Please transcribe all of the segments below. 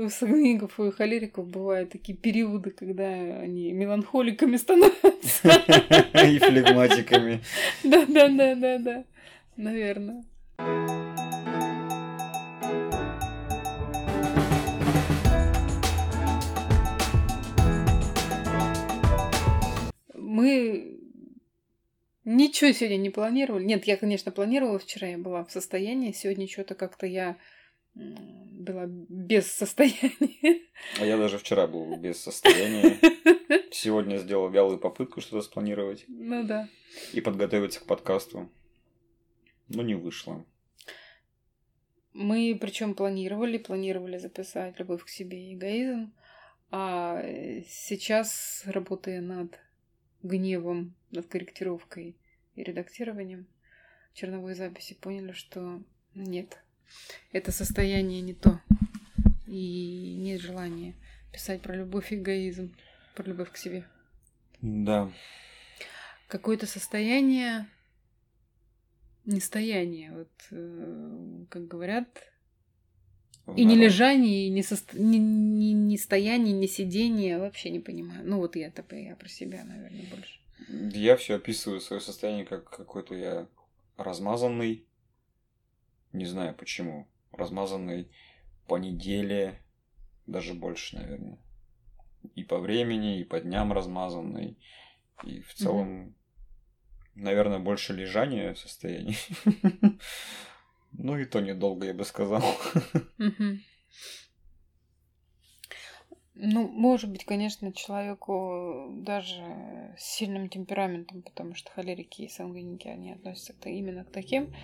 у сангвиников и холериков бывают такие периоды, когда они меланхоликами становятся. И флегматиками. Да, да, да, да, да. Наверное. Мы ничего сегодня не планировали. Нет, я, конечно, планировала вчера, я была в состоянии. Сегодня что-то как-то я была без состояния. А я даже вчера был без состояния. Сегодня сделал вялую попытку что-то спланировать. Ну да. И подготовиться к подкасту. Но не вышло. Мы причем планировали, планировали записать любовь к себе и эгоизм. А сейчас, работая над гневом, над корректировкой и редактированием черновой записи, поняли, что нет, это состояние не то. И нет желания писать про любовь и эгоизм, про любовь к себе. Да. Какое-то состояние, нестояние, вот э, как говорят, и не лежание, и не, со... не, не, не стояние, не сидение, вообще не понимаю. Ну вот я такая, я про себя, наверное, больше. Я все описываю свое состояние как какой-то я размазанный, не знаю почему. Размазанный по неделе, даже больше, наверное. И по времени, и по дням размазанный. И в целом, mm наверное, больше лежания состояний. Ну и то недолго, я бы сказал. Ну, может быть, конечно, человеку даже с сильным темпераментом, потому что холерики и сангвиники, они относятся именно к таким,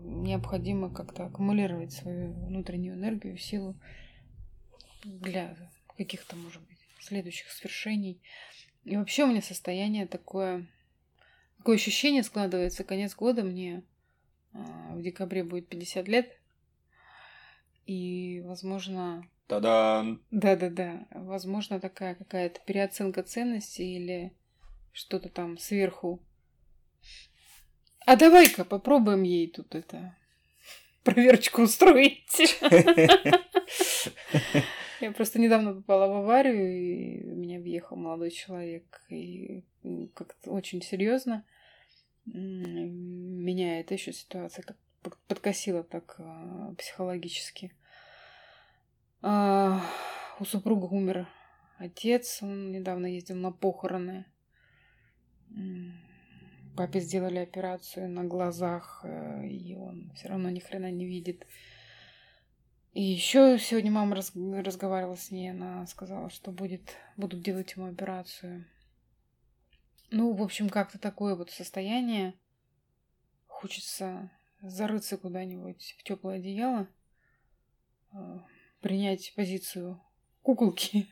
необходимо как-то аккумулировать свою внутреннюю энергию, силу для каких-то, может быть, следующих свершений. И вообще у меня состояние такое, такое ощущение складывается, конец года мне э, в декабре будет 50 лет, и, возможно... Та-дам! Да-да-да. Возможно, такая какая-то переоценка ценностей или что-то там сверху а давай-ка попробуем ей тут это проверочку устроить. Я просто недавно попала в аварию, и меня въехал молодой человек, и как-то очень серьезно меня эта еще ситуация как подкосила так а, психологически. А, у супруга умер отец, он недавно ездил на похороны. Папе сделали операцию на глазах, э, и он все равно ни хрена не видит. И еще сегодня мама раз, разговаривала с ней, она сказала, что будет, будут делать ему операцию. Ну, в общем, как-то такое вот состояние. Хочется зарыться куда-нибудь в теплое одеяло, э, принять позицию куколки.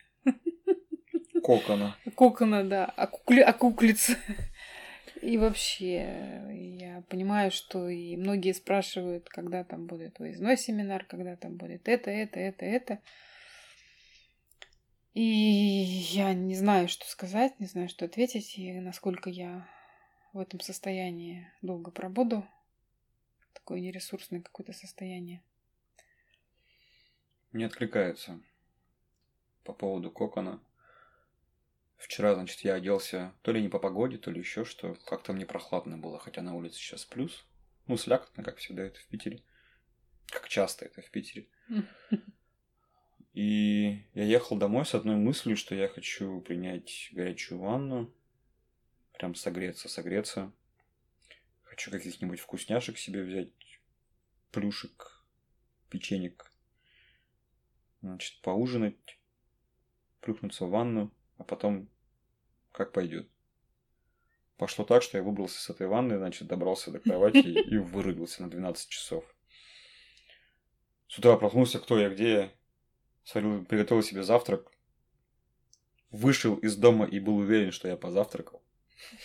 Кокона. Кокона, да. Окукли... Окуклица. И вообще, я понимаю, что и многие спрашивают, когда там будет выездной семинар, когда там будет это, это, это, это. И я не знаю, что сказать, не знаю, что ответить, и насколько я в этом состоянии долго пробуду. Такое нересурсное какое-то состояние. Не откликается по поводу кокона. Вчера, значит, я оделся то ли не по погоде, то ли еще что. Как-то мне прохладно было, хотя на улице сейчас плюс. Ну, слякотно, как всегда это в Питере. Как часто это в Питере. И я ехал домой с одной мыслью, что я хочу принять горячую ванну. Прям согреться, согреться. Хочу каких-нибудь вкусняшек себе взять. Плюшек, печенек. Значит, поужинать. Плюхнуться в ванну а потом как пойдет. Пошло так, что я выбрался с этой ванны, значит, добрался до кровати и вырубился на 12 часов. С утра проснулся, кто я, где я. Сварил, приготовил себе завтрак. Вышел из дома и был уверен, что я позавтракал.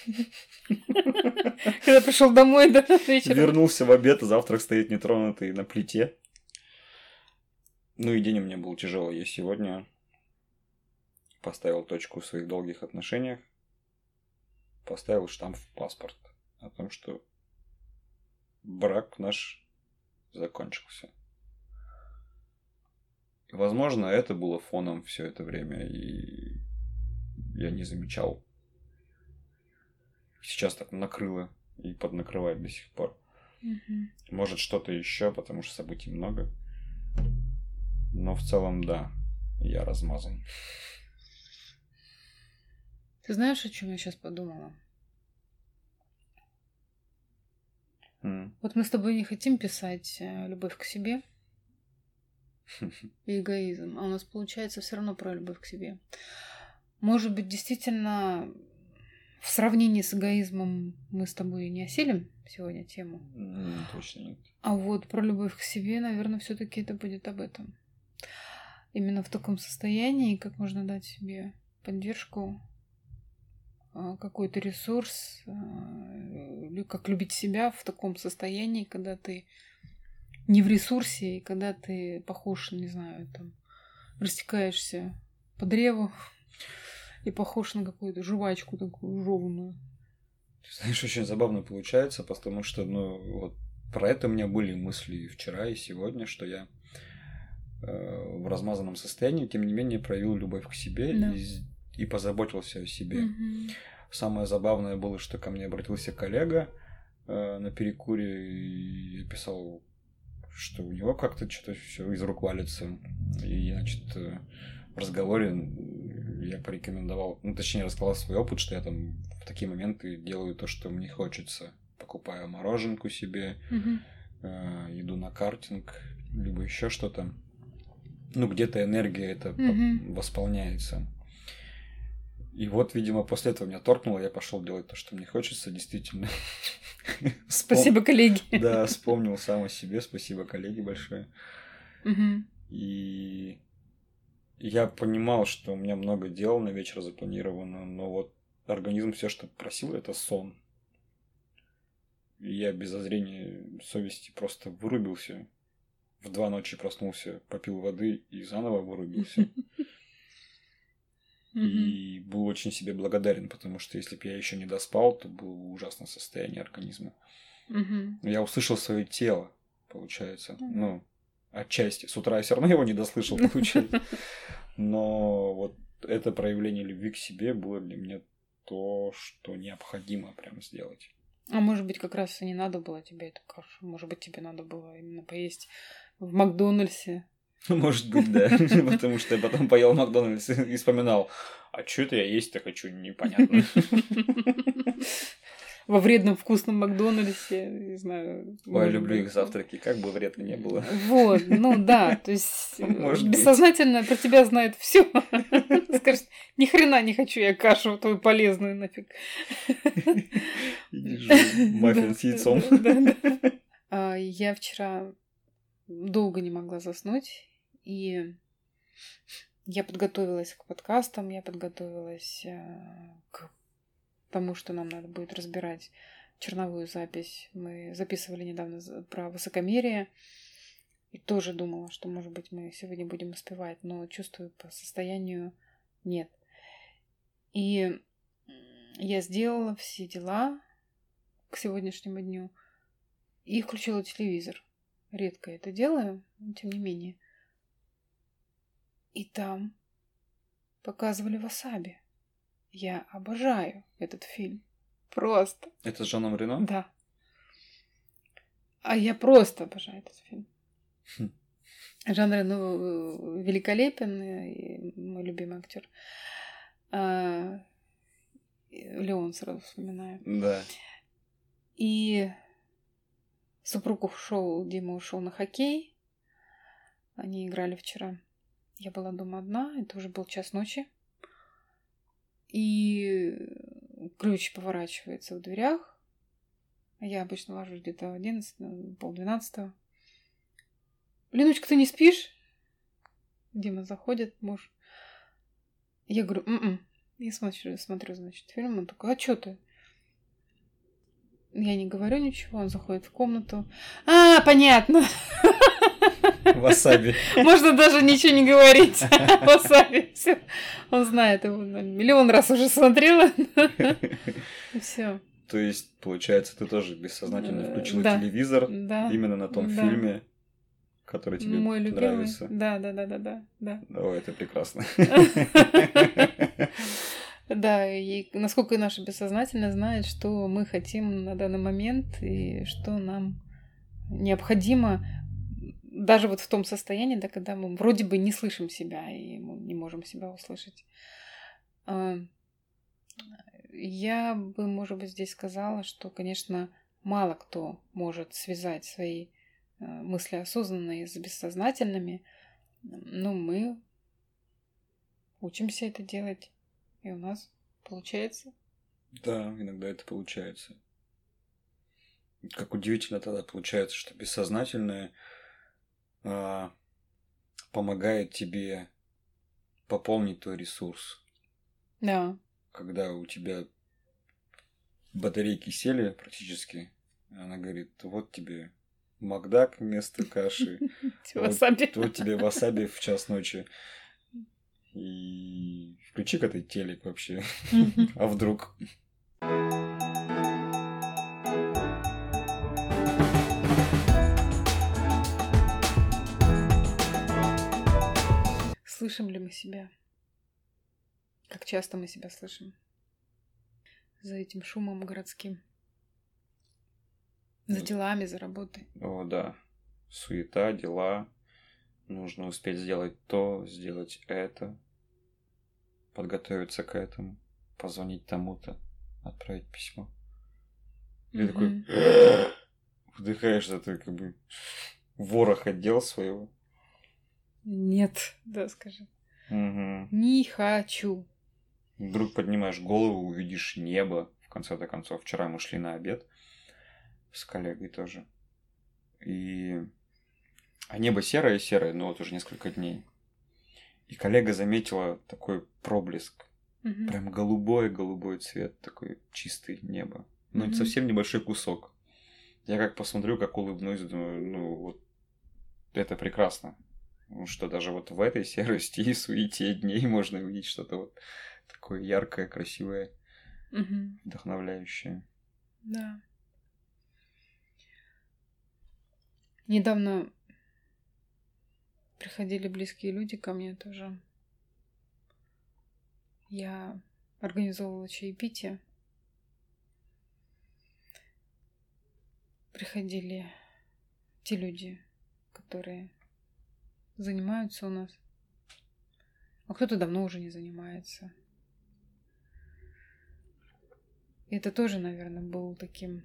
Когда пришел домой, да, вечером. Вернулся в обед, а завтрак стоит нетронутый на плите. Ну и день у меня был тяжелый. Я сегодня поставил точку в своих долгих отношениях, поставил штамп в паспорт о том, что брак наш закончился. Возможно, это было фоном все это время, и я не замечал. Сейчас так накрыло и поднакрывает до сих пор. Мгм. Может, что-то еще, потому что событий много. Но в целом, да, я размазан. Ты знаешь, о чем я сейчас подумала? М. Вот мы с тобой не хотим писать э, любовь к себе и эгоизм, а у нас получается все равно про любовь к себе. Может быть, действительно, в сравнении с эгоизмом мы с тобой не осилим сегодня тему. М, Точно нет. А вот про любовь к себе, наверное, все-таки это будет об этом. Именно в таком состоянии, как можно дать себе поддержку, какой-то ресурс, а, как любить себя в таком состоянии, когда ты не в ресурсе, и когда ты похож, не знаю, там, растекаешься по древу и похож на какую-то жвачку такую жеванную. Знаешь, очень забавно получается, потому что, ну, вот про это у меня были мысли и вчера, и сегодня, что я э, в размазанном состоянии, тем не менее, проявил любовь к себе Да. и, и позаботился о себе. Мгм. Самое забавное было, что ко мне обратился коллега э, на перекуре и писал, что у него как-то что-то все из рук валится. И, значит, э, в разговоре м, я порекомендовал, ну, точнее, рассказал свой опыт, что я там в такие моменты делаю то, что мне хочется. Покупаю мороженку себе, Мгм. э, иду на картинг, либо еще что-то. Ну, где-то энергия это Мгм. восполняется. И вот, видимо, после этого меня торкнуло, я пошел делать то, что мне хочется, действительно. Спасибо, коллеги. Да, вспомнил сам о себе, спасибо коллеге большое. И я понимал, что у меня много дел на вечер запланировано, но вот организм все, что просил, это сон. И я без зазрения совести просто вырубился. В два ночи проснулся, попил воды и заново вырубился. И был очень себе благодарен, потому что если бы я еще не доспал, то было бы ужасное состояние организма. Я услышал свое тело, получается. Ну, отчасти. С утра я все равно его не дослышал, получается. Но вот это проявление любви к себе было для меня то, что необходимо прям сделать. А может быть, как раз и не надо было тебе эту кашу. Может быть, тебе надо было именно поесть в Макдональдсе. Может быть, да. Потому что я потом поел в Макдональдс и вспоминал, а что это я есть-то хочу, непонятно. Во вредном вкусном Макдональдсе, не знаю. Ой, люблю быть. их завтраки, как бы вредно не было. Вот, ну да, то есть э, Может быть. бессознательно про тебя знает все. Скажет, ни хрена не хочу я кашу твою полезную нафиг. Маффин с яйцом. А, Я вчера долго не могла заснуть, и я подготовилась к подкастам, я подготовилась э, к тому, что нам надо будет разбирать черновую запись. Мы записывали недавно про высокомерие, и тоже думала, что, может быть, мы сегодня будем успевать, но чувствую по состоянию нет. И я сделала все дела к сегодняшнему дню и включила телевизор. Редко это делаю, но тем не менее. И там показывали васаби. Я обожаю этот фильм. Просто. Это с Жаном Рено? Да. А я просто обожаю этот фильм. Хм. Жан Рено э, великолепен, и мой любимый актер. А, Леон сразу вспоминаю. Да. И супруг ушел, Дима ушел на хоккей. Они играли вчера. Я была дома одна, это уже был час ночи. И ключ поворачивается в дверях. Я обычно ложусь где-то в 11, ну, полдвенадцатого. Леночка, ты не спишь? Дима заходит, муж. Я говорю, м Я смотрю, смотрю, значит, фильм. Он такой, а что ты? Я не говорю ничего, он заходит в комнату. А, понятно. Васаби. Можно даже ничего не говорить. Васаби. Все. Он знает его. Миллион раз уже смотрела. Все. То есть, получается, ты тоже бессознательно Э, включила да. телевизор Да. именно на том Да. фильме. который тебе Мой любимый. нравится. Да, да, да, да, да, да. О, это прекрасно. Да, и насколько наше бессознательное знает, что мы хотим на данный момент и что нам необходимо даже вот в том состоянии, да, когда мы вроде бы не слышим себя и мы не можем себя услышать. А, Я бы, может быть, здесь сказала, что, конечно, мало кто может связать свои э, мысли осознанные с бессознательными, но мы учимся это делать, и у нас получается. Да, иногда это получается. Как удивительно тогда получается, что бессознательное а, помогает тебе пополнить твой ресурс. Да. Когда у тебя батарейки сели практически, она говорит, вот тебе Макдак вместо каши, вот, вот тебе васаби в час ночи. И включи-ка ты телек вообще. А вдруг? Слышим ли мы себя? Как часто мы себя слышим? За этим шумом городским. За делами, за работой. О, да. Суета, дела. Нужно успеть сделать то, сделать это. Подготовиться к этому. Позвонить тому-то. Отправить письмо. И такой Мгм. вдыхаешь это как бы ворох отдел своего. Нет, да, скажи. Мгм. Не хочу. Вдруг поднимаешь голову, увидишь небо. В конце-то концов, вчера мы шли на обед с коллегой тоже. И... А небо серое-серое, но вот уже несколько дней. И коллега заметила такой проблеск. Мгм. Прям голубой-голубой цвет, такой чистый небо. Но Мгм. совсем небольшой кусок. Я как посмотрю, как улыбнусь, думаю, ну вот это прекрасно. Ну, что даже вот в этой серости и суете дней можно увидеть что-то вот такое яркое, красивое, Мгм. вдохновляющее. Да. Недавно приходили близкие люди ко мне тоже. Я организовывала чаепитие. Приходили те люди, которые занимаются у нас. А кто-то давно уже не занимается. И это тоже, наверное, был таким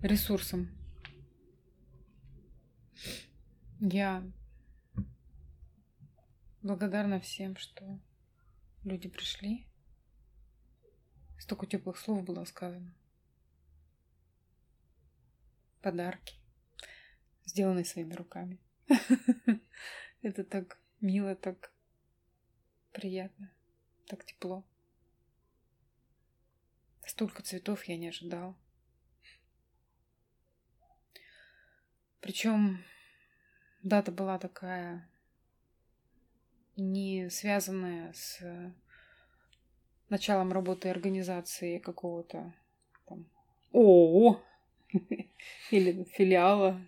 ресурсом. Я благодарна всем, что люди пришли. Столько теплых слов было сказано. Подарки, сделанные своими руками. Это так мило, так приятно, так тепло. Столько цветов я не ожидал. Причем дата была такая не связанная с началом работы организации какого-то там ООО или филиала,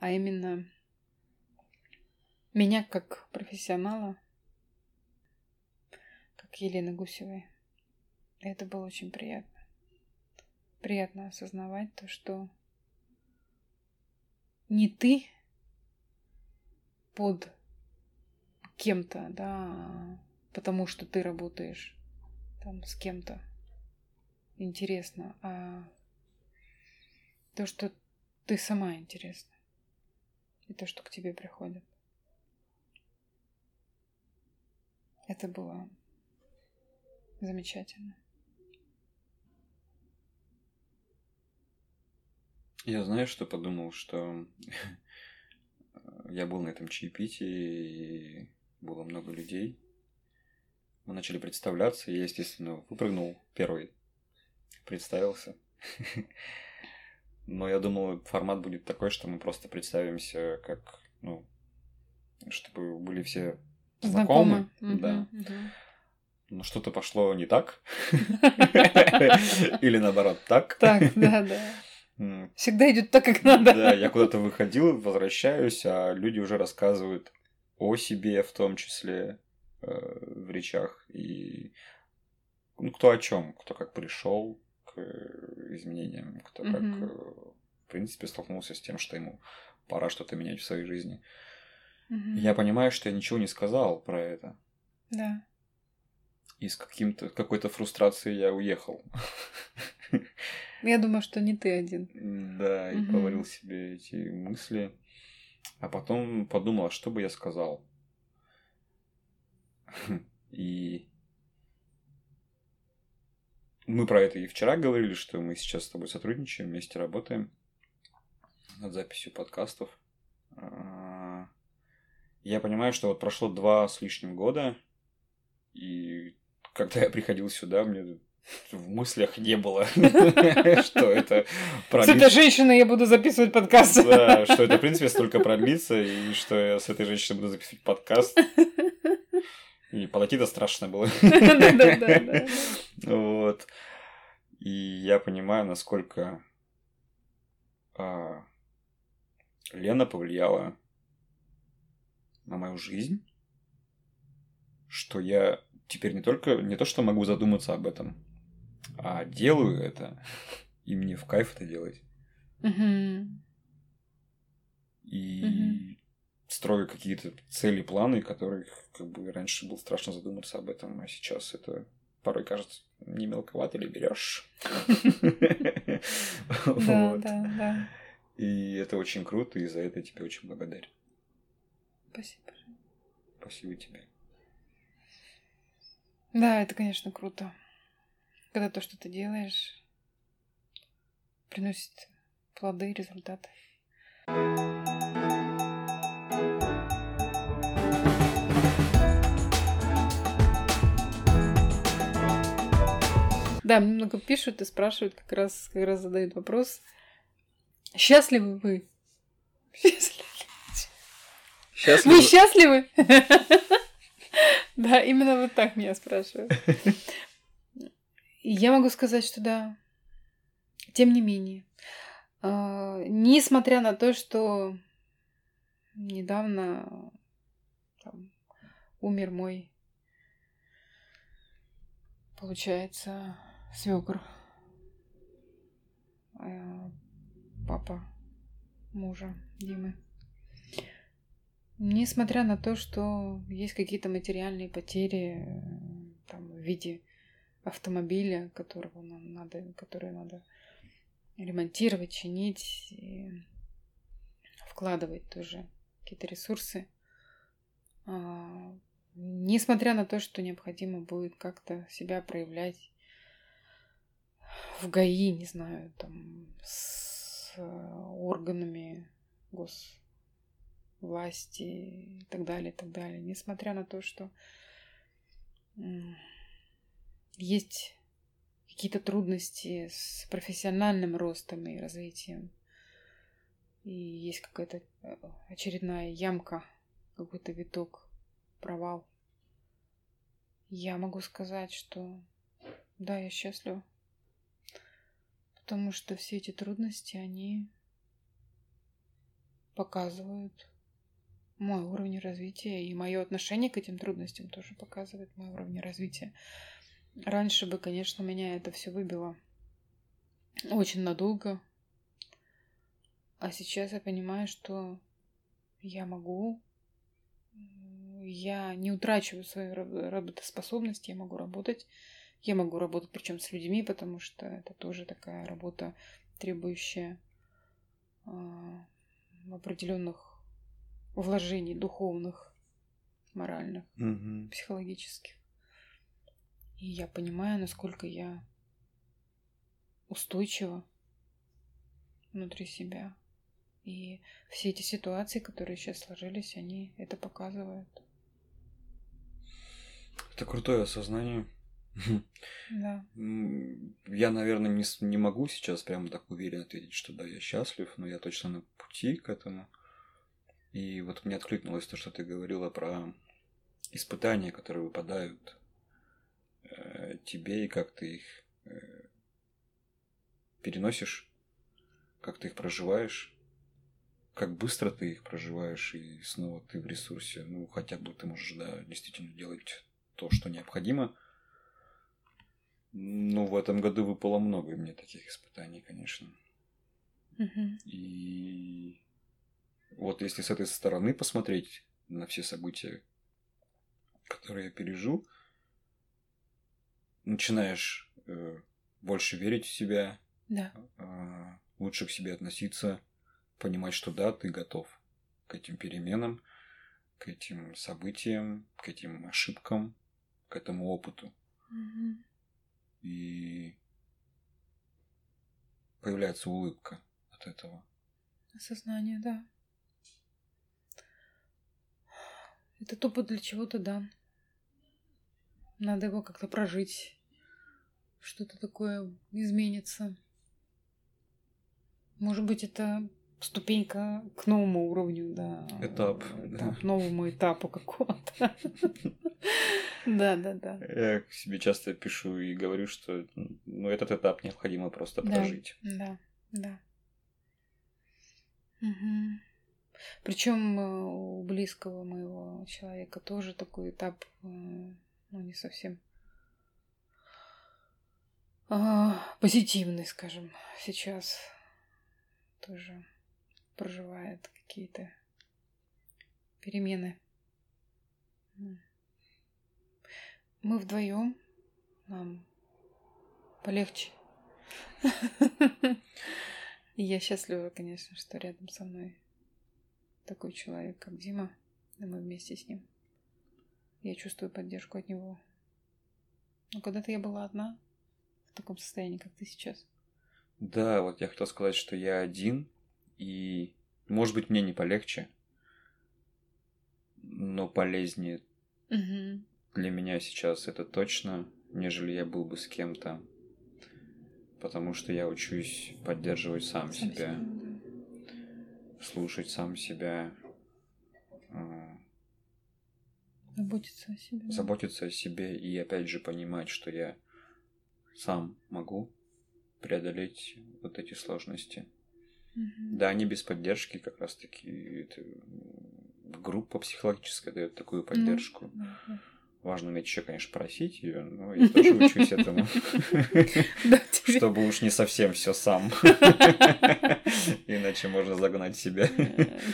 а именно меня как профессионала, как Елены Гусевой. Это было очень приятно. Приятно осознавать то, что не ты под кем-то, да, потому что ты работаешь там с кем-то интересно, а то, что ты сама интересна. И то, что к тебе приходит. Это было замечательно. Я знаю, что подумал, что я был на этом чаепитии, и было много людей. Мы начали представляться, и я, естественно, выпрыгнул первый, представился. Но я думал, формат будет такой, что мы просто представимся как, ну, чтобы были все знакомы. Знакомы. Да. Но что-то пошло не так. Или наоборот, так. Так, да, да. Всегда идет так, как надо. Да, я куда-то выходил, возвращаюсь, а люди уже рассказывают о себе, в том числе э, в речах. И ну, кто о чем, кто как пришел к изменениям, кто как, э, в принципе, столкнулся с тем, что ему пора что-то менять в своей жизни. Я понимаю, что я ничего не сказал про это. Да. И с каким-то какой-то фрустрацией я уехал. Я думаю, что не ты один. Да, и угу. говорил себе эти мысли. А потом подумал, а что бы я сказал. И мы про это и вчера говорили, что мы сейчас с тобой сотрудничаем, вместе работаем над записью подкастов. А, я понимаю, что вот прошло два с лишним года, и когда я приходил сюда, мне в мыслях не было, что это С этой женщиной я буду записывать подкаст. Да, что это, в принципе, столько продлится, и что я с этой женщиной буду записывать подкаст. И подойти-то страшно было. Да-да-да. Вот. И я понимаю, насколько а, Лена повлияла на мою жизнь, что я теперь не только не то, что могу задуматься об этом, а делаю это, и мне в кайф это делать. Угу. И угу. строю какие-то цели, планы, которых как бы раньше было страшно задуматься об этом, а сейчас это порой кажется не мелковато ли берешь. Да, да, да. И это очень круто, и за это я тебе очень благодарен. Спасибо. Спасибо тебе. Да, это, конечно, круто. Когда то, что ты делаешь, приносит плоды, результаты. Да, много пишут и спрашивают, как раз, как раз задают вопрос. Счастливы вы? Счастливы. Счастливы. Вы счастливы? Да, именно вот так меня спрашивают. Я могу сказать, что да. Тем не менее. А, несмотря на то, что недавно там, умер мой, получается, свекр, а, папа мужа Димы. Несмотря на то, что есть какие-то материальные потери э, там, в виде автомобиля, которого нам надо, который надо ремонтировать, чинить, и вкладывать тоже какие-то ресурсы. А, несмотря на то, что необходимо будет как-то себя проявлять в ГАИ, не знаю, там, с органами гос власти и так далее, и так далее. Несмотря на то, что есть какие-то трудности с профессиональным ростом и развитием, и есть какая-то э, очередная ямка, какой-то виток, провал, я могу сказать, что да, я счастлива. Потому что все эти трудности, они показывают мой уровень развития и мое отношение к этим трудностям тоже показывает мой уровень развития. Раньше бы, конечно, меня это все выбило очень надолго. А сейчас я понимаю, что я могу, я не утрачиваю свою работоспособность, я могу работать. Я могу работать причем с людьми, потому что это тоже такая работа, требующая а, определенных вложений духовных, моральных, угу. психологических. И я понимаю, насколько я устойчива внутри себя. И все эти ситуации, которые сейчас сложились, они это показывают. Это крутое осознание. Да. Я, наверное, не, не могу сейчас прямо так уверенно ответить, что да, я счастлив, но я точно на пути к этому. И вот мне откликнулось то, что ты говорила про испытания, которые выпадают тебе, и как ты их э, переносишь. как ты их проживаешь, как быстро ты их проживаешь, и снова ты в ресурсе. Ну, хотя бы ты можешь, да, действительно делать то, что необходимо. Ну, в этом году выпало много мне таких испытаний, конечно. Мгм. И вот если с этой стороны посмотреть на все события, которые я пережил, начинаешь э, больше верить в себя, Да. э, лучше к себе относиться, понимать, что да, ты готов к этим переменам, к этим событиям, к этим ошибкам, к этому опыту. Мгм. И появляется улыбка от этого. Осознание, да. Этот опыт для чего-то дан. Надо его как-то прожить. Что-то такое изменится. Может быть, это ступенька к новому уровню, да. Этап, Этап, да. новому этапу какого-то. Да, да, да. Я к себе часто пишу и говорю, что ну, этот этап необходимо просто прожить. Да, да. Причем у близкого моего человека тоже такой этап, э, ну, не совсем а, позитивный, скажем, сейчас тоже проживает какие-то перемены. Мы вдвоем, нам полегче. И я счастлива, конечно, что рядом со мной такой человек, как Дима, и мы вместе с ним. Я чувствую поддержку от него. Но когда-то я была одна, в таком состоянии, как ты сейчас. Да, вот я хотел сказать, что я один, и может быть мне не полегче, но полезнее Мгм. для меня сейчас это точно, нежели я был бы с кем-то. Потому что я учусь поддерживать сам, Сам себя, да. слушать сам себя, э, Заботиться о себе. заботиться о себе и опять же понимать, что я сам могу преодолеть вот эти сложности. Мгм. Да, они без поддержки, как раз таки это, м, группа психологическая дает такую поддержку. Ну, да, да. Важно уметь еще, конечно, просить ее, но я тоже учусь этому. Чтобы уж не совсем все сам. Иначе можно загнать себя.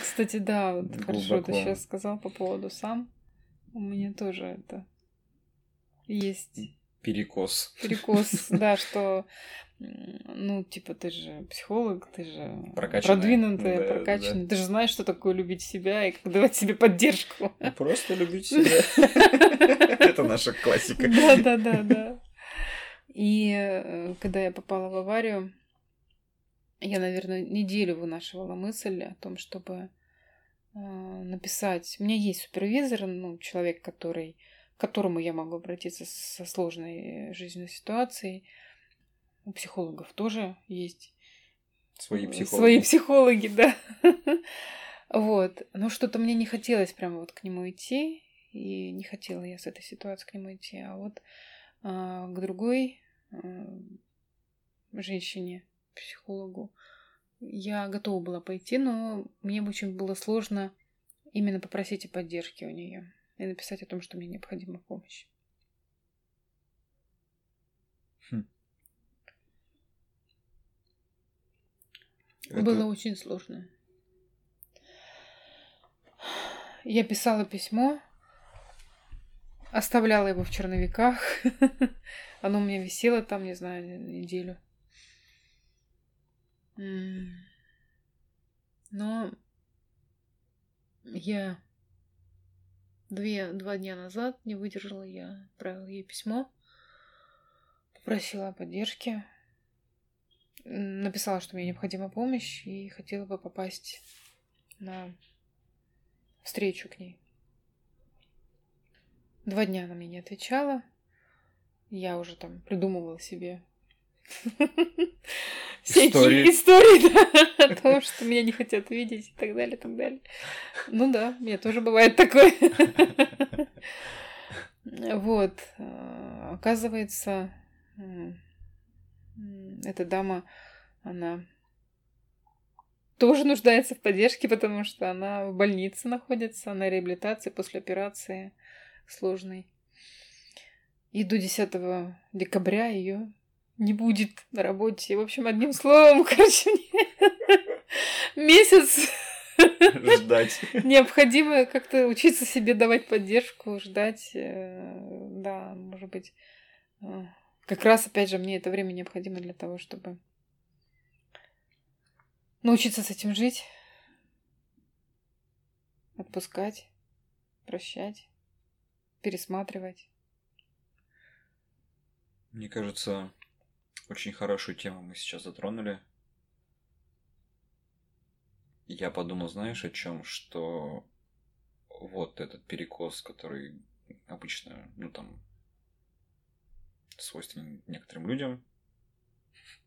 Кстати, да, вот хорошо ты сейчас сказал по поводу сам. У меня тоже это есть Перекос. перекос, да, что ну, типа, ты же психолог, ты же Прокачанная. продвинутая, Да, прокачанная. Ты же знаешь, что такое любить себя и как давать себе поддержку. Просто любить себя. Это наша классика. Да, да, да, да. И э, когда я попала в аварию, я, наверное, неделю вынашивала мысль о том, чтобы написать. У меня есть супервизор, ну, человек, который, к которому я могу обратиться со сложной жизненной ситуацией. У психологов тоже есть Свои э, психологи. Свои психологи, да. Вот. Но что-то мне не хотелось прямо вот к нему идти. И не хотела я с этой ситуации к нему идти. А вот а, к другой а, женщине, психологу, я готова была пойти, но мне очень было сложно именно попросить о поддержке у нее и написать о том, что мне необходима помощь. Хм. Было Это- очень сложно. Я писала письмо, оставляла его в черновиках. Оно у меня висело там, не знаю, неделю. Но я две, два дня назад не выдержала, я отправила ей письмо, попросила М, написала, что мне необходима помощь и хотела бы попасть на встречу к ней. Два дня она мне не отвечала. Я уже там придумывала себе всякие Истории. истории, да, о том, что меня не хотят видеть и так далее, и так далее. Ну да, мне тоже бывает такое. Вот. Оказывается, эта дама, она тоже нуждается в поддержке, потому что она в больнице находится, на реабилитации после операции сложной. И до 10 декабря ее не будет на работе. В общем, одним словом, короче, месяц ждать. Необходимо как-то учиться себе давать поддержку, ждать. Э, да, может быть. Э, как раз, опять же, мне это время необходимо для того, чтобы научиться с этим жить, отпускать, прощать, пересматривать. Мне кажется, очень хорошую тему мы сейчас затронули. Я подумал, знаешь, о чем, что вот этот перекос, который обычно, ну там, свойственен некоторым людям,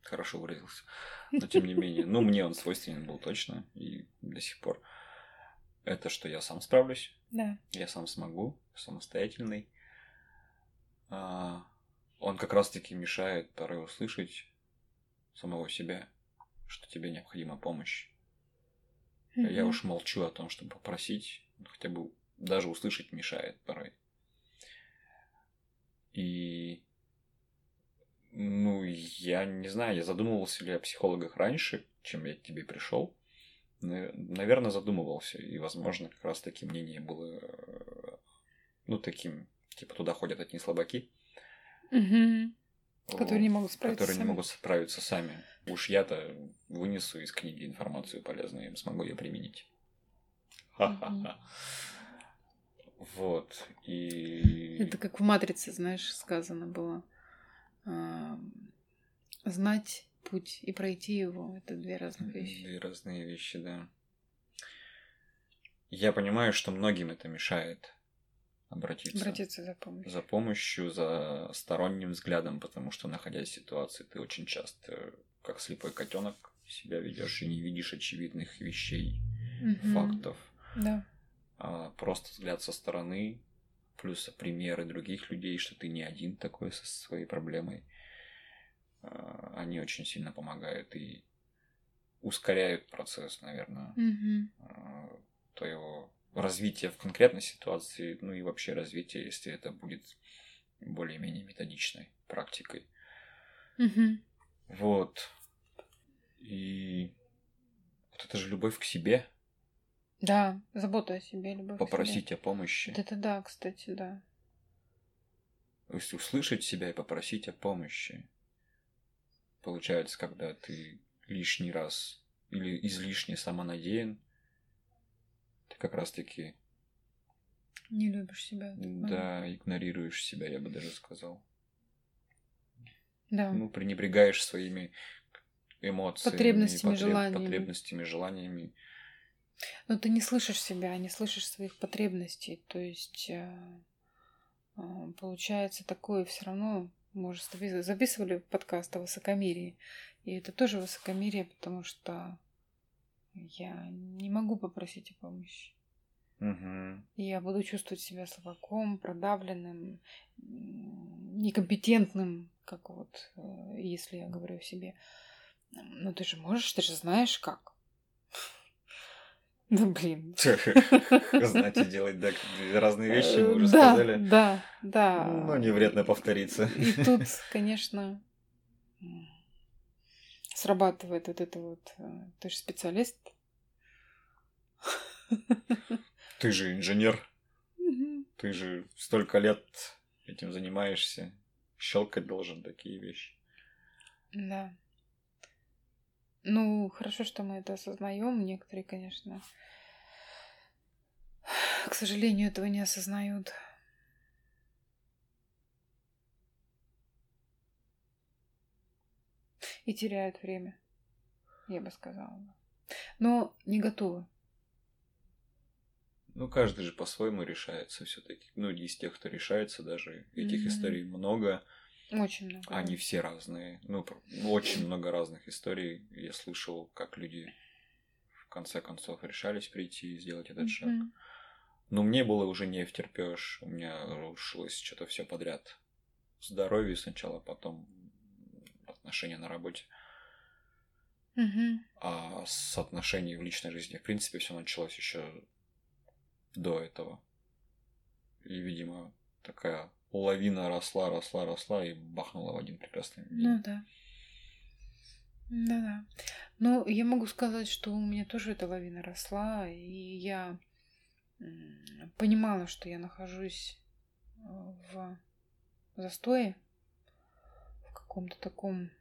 хорошо выразился, но тем не менее, ну мне он свойственен был точно и до сих пор. Это что я сам справлюсь, да. я сам смогу, самостоятельный. А, он как раз-таки мешает порой услышать самого себя, что тебе необходима помощь. Mm-hmm. Я уж молчу о том, чтобы попросить, хотя бы даже услышать мешает порой. И ну, я не знаю, я задумывался ли о психологах раньше, чем я к тебе пришел. Наверное, задумывался. И, возможно, как раз таки мнение было, ну, таким, типа, туда ходят одни слабаки. Угу. Которые не могут справиться Которые сами. не могут справиться сами. Уж я-то вынесу из книги информацию полезную, смогу ее применить. Ха-ха-ха. Вот. И... Это как в «Матрице», знаешь, сказано было. Знать путь и пройти его – это две разные вещи. Две разные вещи, да. Я понимаю, что многим это мешает обратиться. Обратиться за помощью. За помощью, за сторонним взглядом, потому что, находясь в ситуации, ты очень часто, как слепой котенок, себя ведешь и не видишь очевидных вещей, угу. фактов. Да. А просто взгляд со стороны, плюс примеры других людей, что ты не один такой со своей проблемой. А, они очень сильно помогают и ускоряют процесс, наверное, угу. твоего развития в конкретной ситуации, ну и вообще развития, если это будет более-менее методичной практикой. Угу. Вот. И вот это же любовь к себе. Да, забота о себе, любовь Попросить к себе. о помощи. Вот это да, кстати, да. То есть услышать себя и попросить о помощи. Получается, когда ты лишний раз или излишне самонадеян, ты как раз-таки... Не любишь себя. Да, игнорируешь себя, я бы даже сказал. Да. Ну, пренебрегаешь своими эмоциями, потребностями, потреб... желаниями. потребностями, желаниями. Но ты не слышишь себя, не слышишь своих потребностей. То есть э, э, получается такое все равно, может, записывали подкаст о высокомерии. И это тоже высокомерие, потому что я не могу попросить о помощи. Угу. Я буду чувствовать себя слабаком, продавленным, некомпетентным, как вот, э, если я говорю о себе. Ну ты же можешь, ты же знаешь как. Ну, блин. Знать и делать, да, разные вещи, мы уже да, сказали. Да, да. Но не вредно повториться. И тут, конечно, срабатывает вот это вот... Э, ты же специалист. Ты же инженер. Ты же столько лет этим занимаешься. Щелкать должен такие вещи. Да. Ну, хорошо, что мы это осознаем. Некоторые, конечно, к сожалению, этого не осознают. И теряют время, я бы сказала. Но не готовы. Ну, каждый же по-своему решается все-таки. Ну, из тех, кто решается, даже этих mm-hmm. историй много. Очень много. Они все разные. Ну, очень много разных историй. Я слышал, как люди в конце концов решались прийти и сделать этот mm-hmm. шаг. Но мне было уже не втерпешь. У меня рушилось что-то все подряд. Здоровье сначала, потом отношения на работе. Угу. А с отношений в личной жизни, в принципе, все началось еще до этого. И, видимо, такая лавина росла, росла, росла и бахнула в один прекрасный день. Ну да. Да-да. Ну, я могу сказать, что у меня тоже эта лавина росла, и я понимала, что я нахожусь э, в застое, каком-то таком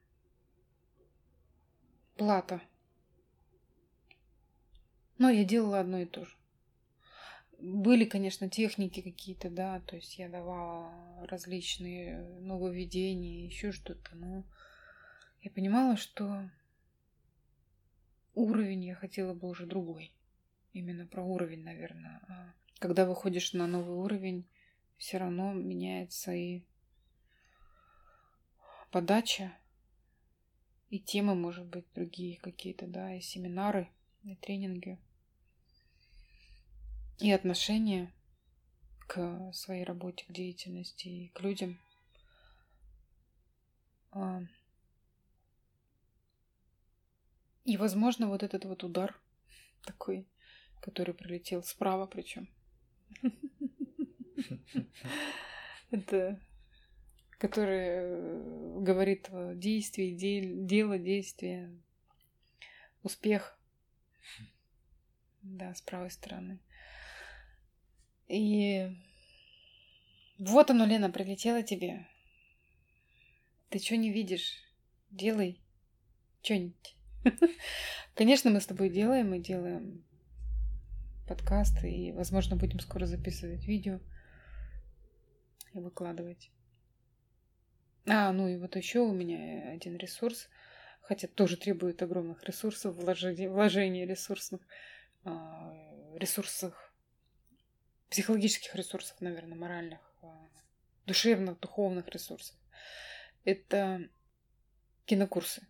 плата. Но я делала одно и то же. Были, конечно, техники какие-то, да, то есть я давала различные нововведения, еще что-то, но я понимала, что уровень я хотела бы уже другой. Именно про уровень, наверное. А когда выходишь на новый уровень, все равно меняется и подача, и темы, может быть, другие какие-то, да, и семинары, и тренинги, и отношения к своей работе, к деятельности и к людям. А, и, возможно, вот этот вот удар такой, который прилетел справа причем. Это который э, говорит о действии, дело, действие, успех. Да, с правой стороны. И вот оно, Лена, прилетело тебе. Ты что не видишь? Делай что-нибудь. Конечно, мы с тобой делаем, мы делаем подкасты, и, возможно, будем скоро записывать видео и выкладывать. А, ну и вот еще у меня один ресурс, хотя тоже требует огромных ресурсов, вложений, вложений ресурсных, а, ресурсах, психологических ресурсов, наверное, моральных, а, душевных, духовных ресурсов. Это кинокурсы.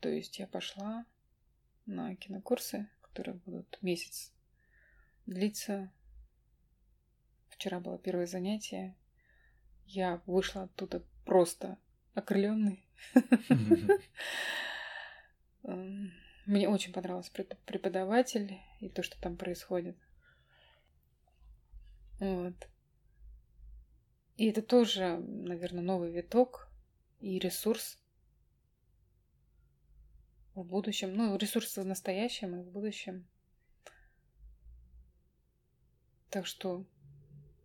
То есть я пошла на кинокурсы, которые будут месяц длиться. Вчера было первое занятие. Я вышла оттуда просто окрыленный. Эм, мне очень понравился преподаватель и то, что там происходит. Вот. И это тоже, наверное, новый виток и ресурс в будущем. Ну, ресурс в настоящем и в будущем. Так что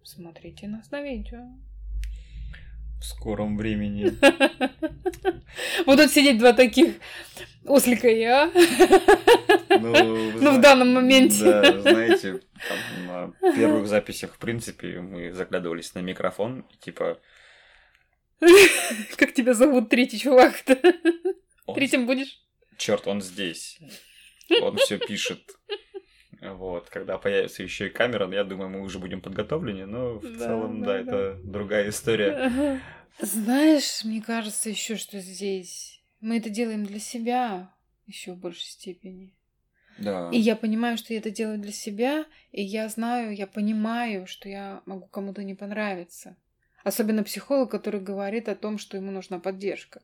смотрите нас на видео в скором времени. Будут сидеть два таких ослика и я. Ну, ну в данном моменте. Да, знаете, там, на первых записях, в принципе, мы заглядывались на микрофон, и типа... Как тебя зовут третий чувак-то? Третьим будешь? Черт, он здесь. Он все пишет. Вот, когда появится еще и камера, я думаю, мы уже будем подготовлены, но в да, целом, да, да, это другая история. Знаешь, мне кажется еще, что здесь мы это делаем для себя еще в большей степени. Да. И я понимаю, что я это делаю для себя, и я знаю, я понимаю, что я могу кому-то не понравиться. Особенно психолог, который говорит о том, что ему нужна поддержка.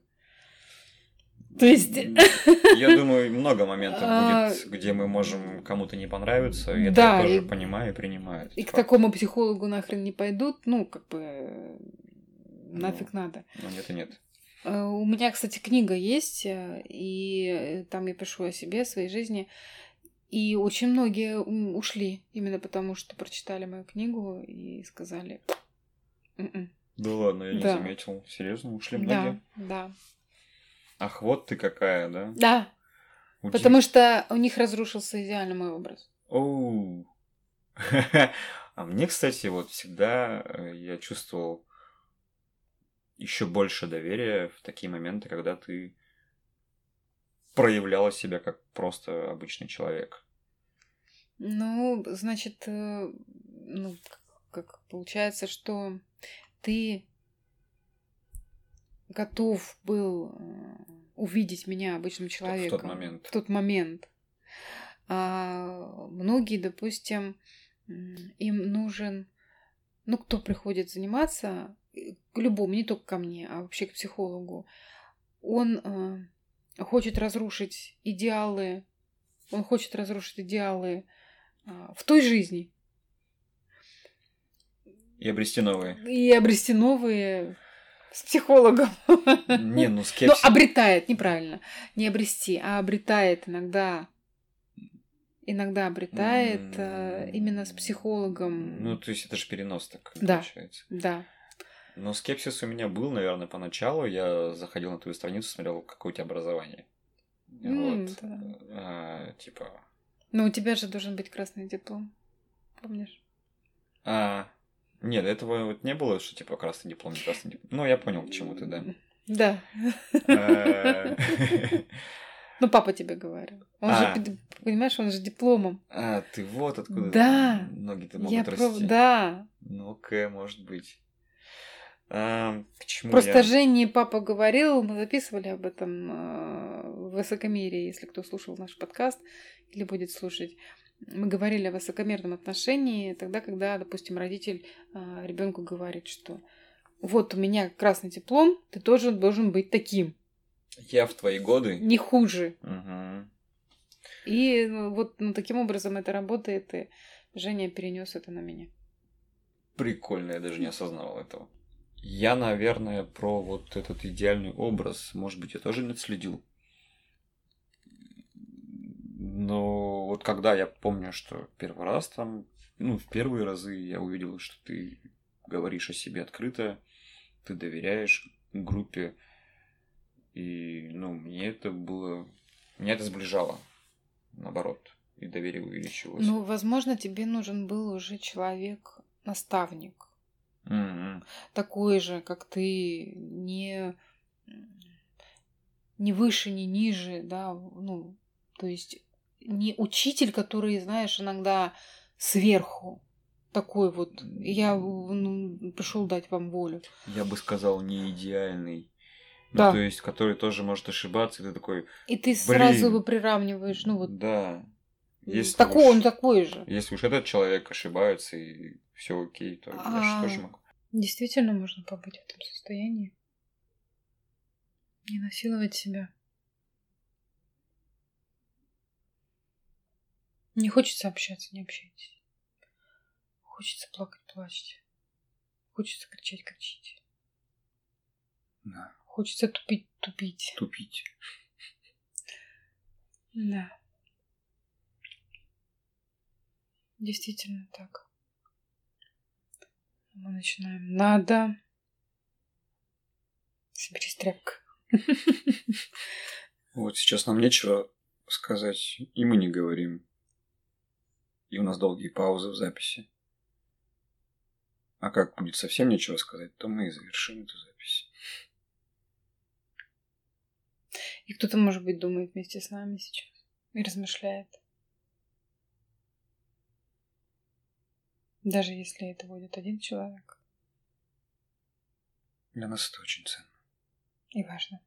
То есть... Я думаю, много моментов а, будет, где мы можем кому-то не понравиться, и это я тоже понимаю и принимаю. И к такому психологу нахрен не пойдут, ну, как бы, нафиг надо. Ну, нет и нет. Э, у меня, кстати, книга есть, э, и там я пишу о себе, о своей жизни. И очень многие ушли именно потому, что прочитали мою книгу и сказали... «М-м». Да ладно, я не да. заметил. Серьезно, ушли многие? Да, да. Ах, вот ты какая, да? Да. Удив... Потому что у них разрушился идеальный мой образ. Оу. А мне, кстати, вот всегда э, я чувствовал еще больше доверия в такие моменты, когда ты проявляла себя как просто обычный человек. Ну, значит, э, ну, как получается, что ты готов был э, увидеть меня обычным человеком. В тот момент. В тот момент. А многие, допустим, им нужен, ну, кто приходит заниматься, э, к любому, не только ко мне, а вообще к психологу, он э, хочет разрушить идеалы, он хочет разрушить идеалы а, в той жизни. И обрести новые. И обрести новые с психологом. Не, ну скепсис. Ну, обретает, неправильно. Не обрести, а обретает иногда. Иногда обретает э, именно с психологом. Ну, то есть это же перенос так Да. получается. Да. Но скепсис у меня был, наверное, поначалу. Я заходил на твою страницу, смотрел, какое у тебя образование. М, Вот. да. А, типа... Но у тебя же должен быть красный диплом. Помнишь? А, нет, этого вот не было, что типа красный диплом, не красный диплом. Ну, я понял, к чему ты, да. Да. Э, Ну, папа тебе говорил. Он А. же, понимаешь, он же дипломом. А, ты вот откуда Да. ноги-то Я могут про- расти. Да. Ну-ка, может быть. А, к чему Просто я? Жене папа говорил, мы записывали об этом э, в высокомерии, если кто слушал наш подкаст или будет слушать. Мы говорили о высокомерном отношении тогда, когда, допустим, родитель ребенку говорит, что вот у меня красный диплом, ты тоже должен быть таким, Я в твои годы. не хуже. Мгм. И ну, вот ну, таким образом это работает, и Женя перенес это на меня. Прикольно, я даже не осознавал этого. Я, наверное, про вот этот идеальный образ, может быть, я тоже не отследил. Но вот когда я помню, что первый раз там, ну, в первые разы я увидел, что ты говоришь о себе открыто, ты доверяешь группе, и, ну, мне это было... Меня это сближало, наоборот, и доверие увеличивалось. Ну, возможно, тебе нужен был уже человек-наставник. Мгм. такой же, как ты, не, не выше, не ниже, да, ну, то есть не учитель, который, знаешь, иногда сверху, такой вот, я ну, пришел дать вам волю. я бы сказал, не идеальный. Ну, Да. то есть, который тоже может ошибаться, и ты такой, И ты сразу Блин. его приравниваешь, ну вот, да. Если такой уж, он такой же. Если уж этот человек ошибается и все окей, то я А. же тоже могу. Действительно можно побыть в этом состоянии. Не насиловать себя. Не хочется общаться, не общайтесь. Хочется плакать, плачьте. Хочется кричать, кричите. Да. Хочется тупить, тупить. Тупить. Да. Действительно так. Мы начинаем. Надо. Соберись тряпка. Вот сейчас нам нечего сказать, и мы не говорим. И у нас долгие паузы в записи. А как будет совсем нечего сказать, то мы и завершим эту запись. И кто-то, может быть, думает вместе с нами сейчас и размышляет. Даже если это будет один человек. Для нас это очень ценно. И важно.